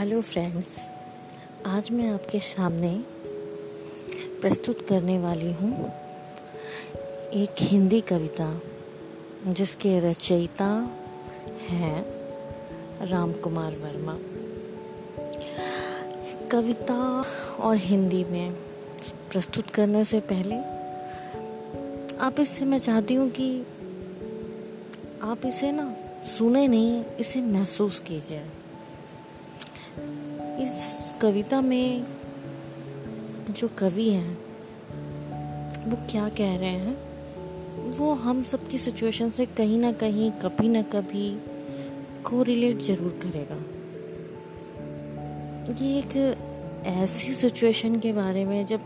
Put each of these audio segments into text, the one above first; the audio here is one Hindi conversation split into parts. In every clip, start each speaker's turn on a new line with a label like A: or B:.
A: हेलो फ्रेंड्स, आज मैं आपके सामने प्रस्तुत करने वाली हूँ एक हिंदी कविता, जिसके रचयिता हैं राम कुमार वर्मा। कविता और हिंदी में प्रस्तुत करने से पहले, आप इससे मैं चाहती हूँ कि आप इसे ना सुने नहीं, इसे महसूस कीजिए। इस कविता में जो कवि हैं, वो क्या कह रहे हैं? वो हम सबकी सिचुएशन से कहीं ना कहीं, कभी ना कभी को रिलेट ज़रूर करेगा। ये एक ऐसी सिचुएशन के बारे में जब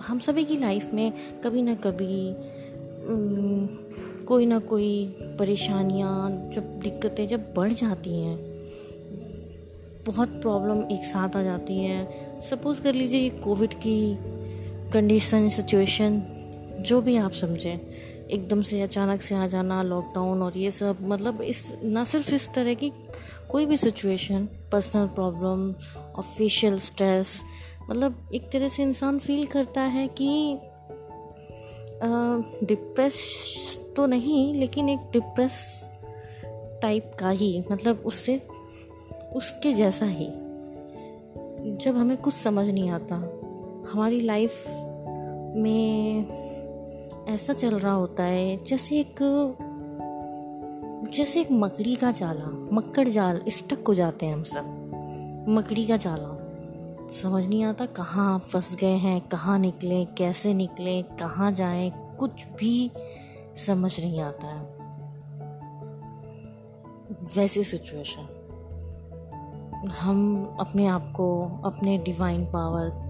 A: हम सभी की लाइफ में कभी ना कभी कोई ना कोई परेशानियाँ, जब दिक्कतें जब बढ़ जाती हैं बहुत प्रॉब्लम एक साथ आ जाती है। सपोज़ कर लीजिए ये कोविड की कंडीशन सिचुएशन जो भी आप समझें, एकदम से अचानक से आ जाना लॉकडाउन और ये सब मतलब इस, ना सिर्फ़ इस तरह की कोई भी situation personal problem official stress मतलब एक तरह से इंसान फील करता है कि डिप्रेस तो नहीं, लेकिन एक डिप्रेस टाइप का ही मतलब उससे उसके जैसा ही। जब हमें कुछ समझ नहीं आता, हमारी लाइफ में ऐसा चल रहा होता है, जैसे एक जैसे एक मकड़ी का जाला, मक्कड़ जाल स्टक हो जाते हैं हम सब। मकड़ी का जाला। समझ नहीं आता कहाँ फंस गए हैं, कहाँ निकले, कैसे निकले, कहाँ जाएँ, कुछ भी समझ नहीं आता है। वैसी सिचुएशन हम अपने आप को, अपने डिवाइन पावर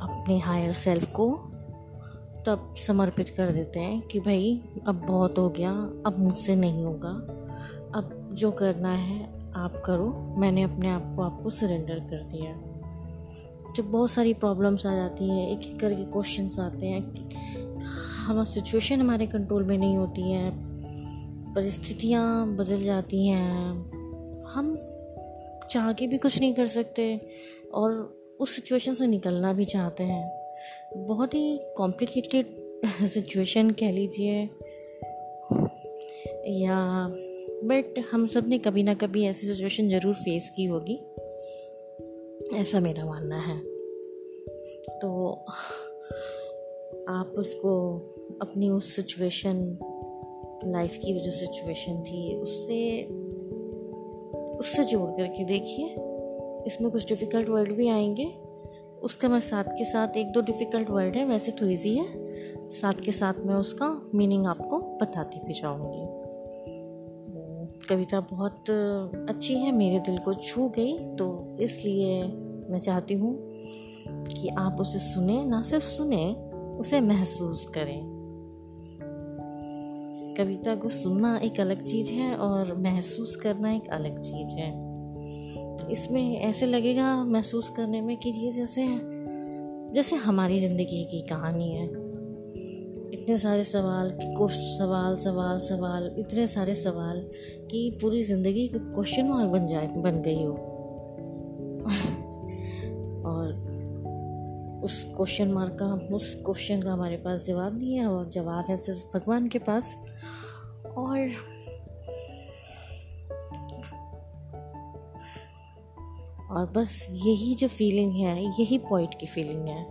A: अपने हायर सेल्फ को तब समर्पित कर देते हैं कि भाई, अब बहुत हो गया, अब मुझसे नहीं होगा। अब जो करना है, आप करो। मैंने अपने आप को आपको सरेंडर कर दिया। जब बहुत सारी प्रॉब्लम्स आ जाती हैं, एक एक करके क्वेश्चंस आते हैं हम सिचुएशन हमारे कंट्रोल में नहीं होती है, परिस्थितियाँ बदल जाती हैं। हम चाह के भी कुछ नहीं कर सकते और उस सिचुएशन से निकलना भी चाहते हैं। बहुत ही कॉम्प्लिकेटेड सिचुएशन कह लीजिए। या बट हम सबने कभी ना कभी ऐसी सिचुएशन ज़रूर फेस की होगी। ऐसा मेरा मानना है। तो आप उसको अपनी उस सिचुएशन लाइफ की जो सिचुएशन थी, उससे उससे जोड़ करके देखिए। इसमें कुछ डिफ़िकल्ट वर्ड भी आएँगे। उसका मैं साथ के साथ एक दो डिफ़िकल्ट वर्ड है, वैसे तो ईजी है। साथ के साथ मैं उसका मीनिंग आपको बताती भी जाऊँगी। कविता बहुत अच्छी है, मेरे दिल को छू गई तो इसलिए मैं चाहती हूँ कि आप उसे सुने, ना सिर्फ़ सुने, उसे महसूस करें। कविता को सुनना एक अलग चीज़ है और महसूस करना एक अलग चीज़ है। इसमें ऐसे लगेगा महसूस करने में कि ये जैसे जैसे हमारी ज़िंदगी की कहानी है। इतने सारे सवाल कि सवाल सवाल सवाल, इतने सारे सवाल कि पूरी ज़िंदगी क्वेश्चन मार्क बन जाए, बन गई हो। और उस क्वेश्चन मार्क का, उस क्वेश्चन का हमारे पास जवाब नहीं है और जवाब है सिर्फ़ भगवान के पास। और और बस यही जो फीलिंग है, यही पॉइंट की फीलिंग है।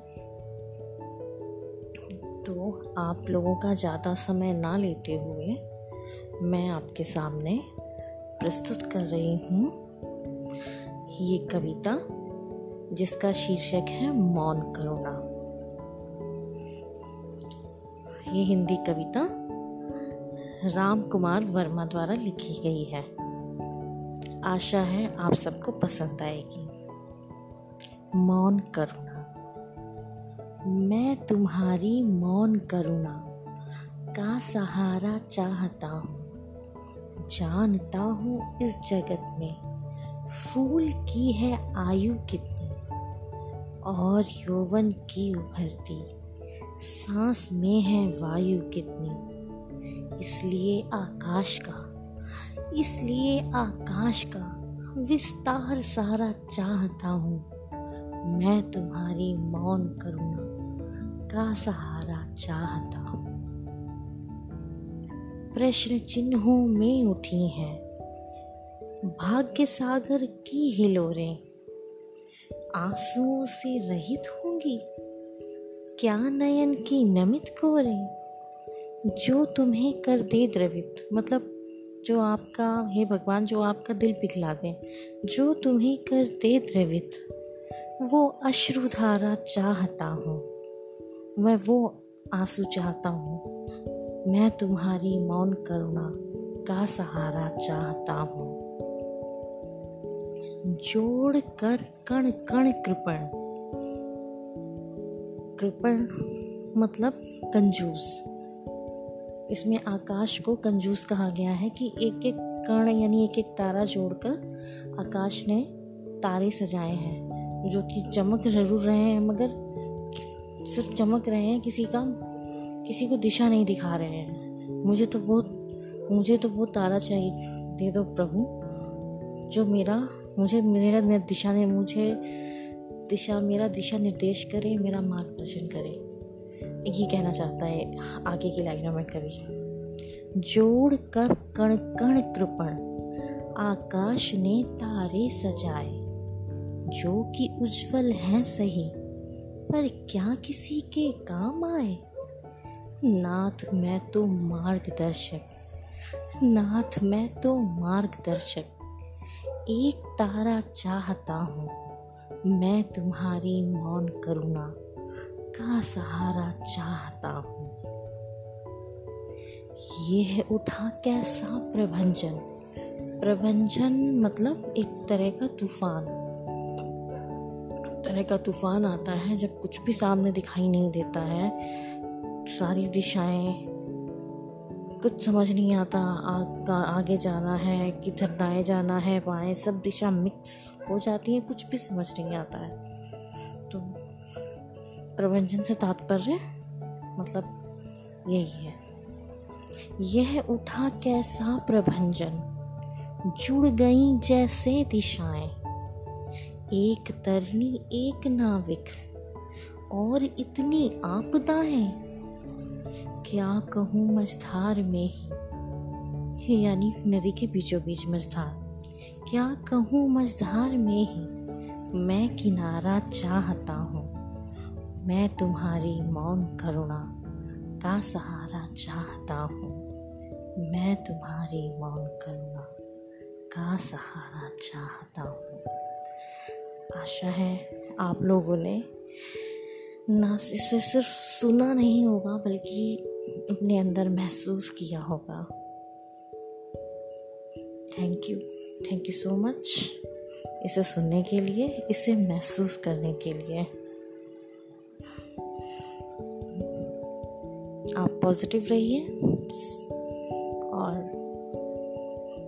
A: तो आप लोगों का ज़्यादा समय ना लेते हुए मैं आपके सामने प्रस्तुत कर रही हूँ ये कविता, जिसका शीर्षक है मौन करुणा ये हिंदी कविता राम कुमार वर्मा द्वारा लिखी गई है। आशा है आप सबको पसंद आएगी। मौन करुणा। मैं तुम्हारी मौन करुणा का सहारा चाहता हूँ। जानता हूँ इस जगत में फूल की है आयु कितनी और यौवन की उभरती। सांस में है वायु कितनी। इसलिए आकाश का, इसलिए आकाश का विस्तार सारा चाहता हूँ। मैं तुम्हारी मौन करुणा का सहारा चाहता हूँ। प्रश्न चिन्हों में उठी हैं। भाग्य सागर की हिलोरें आंसुओं से रहित होंगी। क्या नयन की नमित कोरें। जो तुम्हें कर दे द्रवित मतलब जो आपका, हे भगवान, जो आपका दिल पिघला दे जो तुम्हें कर दे द्रवित वो अश्रुधारा चाहता हूँ। मैं वो आँसू चाहता हूँ। मैं तुम्हारी मौन करुणा का सहारा चाहता हूँ। जोड़ कर कण कण कृपण। कृपण मतलब कंजूस। इसमें आकाश को कंजूस कहा गया है कि एक एक कण यानी एक एक तारा जोड़कर आकाश ने तारे सजाए हैं, जो कि चमक ज़रूर रहे हैं, मगर सिर्फ़ चमक रहे हैं, किसी का, किसी को दिशा नहीं दिखा रहे हैं। मुझे तो वो, मुझे तो वो तारा चाहिए, दे दो प्रभु, जो मेरा, मुझे, मेरा मेरा दिशा ने, मुझे दिशा, मेरा दिशा निर्देश करे, मेरा मार्गदर्शन करे। ये कहना चाहता है, आगे की लाइनों में कवि जोड़ कर कण कण कृपण आकाश ने तारे सजाए। जो कि उज्जवल हैं सही, पर क्या किसी के काम आए? नाथ, मैं तो मार्गदर्शक। नाथ, मैं तो मार्गदर्शक। एक तारा चाहता हूँ, मैं तुम्हारी मौन करुणा। का सहारा चाहता हूँ। ये है उठा कैसा प्रभंजन। प्रभंजन मतलब एक तरह का तूफ़ान। तरह का तूफ़ान आता है जब कुछ भी सामने दिखाई नहीं देता है। सारी दिशाएँ कुछ समझ नहीं आता आ, आगे जाना है किधर दाएँ जाना है बाएँ सब दिशा मिक्स हो जाती है कुछ भी समझ नहीं आता है। प्रवंचन से तात्पर्य मतलब यही है। यह उठा कैसा प्रभंजन? जुड़ गई जैसे दिशाएँ। एक तरनी एक नाविक, और इतनी आपदाएँ। क्या कहूँ मझधार में? ही, यानी नदी के बीचों बीच मझधार। क्या कहूँ मझधार में ही मैं किनारा चाहता हूँ? मैं तुम्हारी मौन करुणा का सहारा चाहता हूँ। मैं तुम्हारी मौन करुणा का सहारा चाहता हूँ। आशा है आप लोगों ने ना इसे सिर्फ़ सुना नहीं होगा, बल्कि अपने अंदर महसूस किया होगा। Thank you thank you so much इसे सुनने के लिए, इसे महसूस करने के लिए। आप पॉजिटिव रहिए। और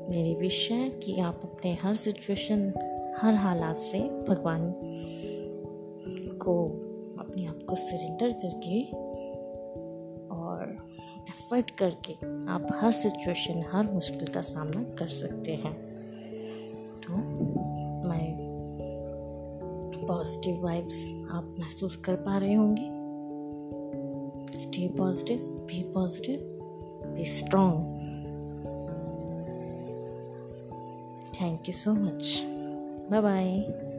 A: मेरी विश है कि आप अपने हर सिचुएशन हर हालात से भगवान को अपने आप को सरेंडर करके और एफर्ट करके आप हर सिचुएशन हर मुश्किल का सामना कर सकते हैं। तो मैं पॉजिटिव वाइब्स आप महसूस कर पा रहे होंगे। Stay positive, be positive, be strong. Thank you so much. Bye bye.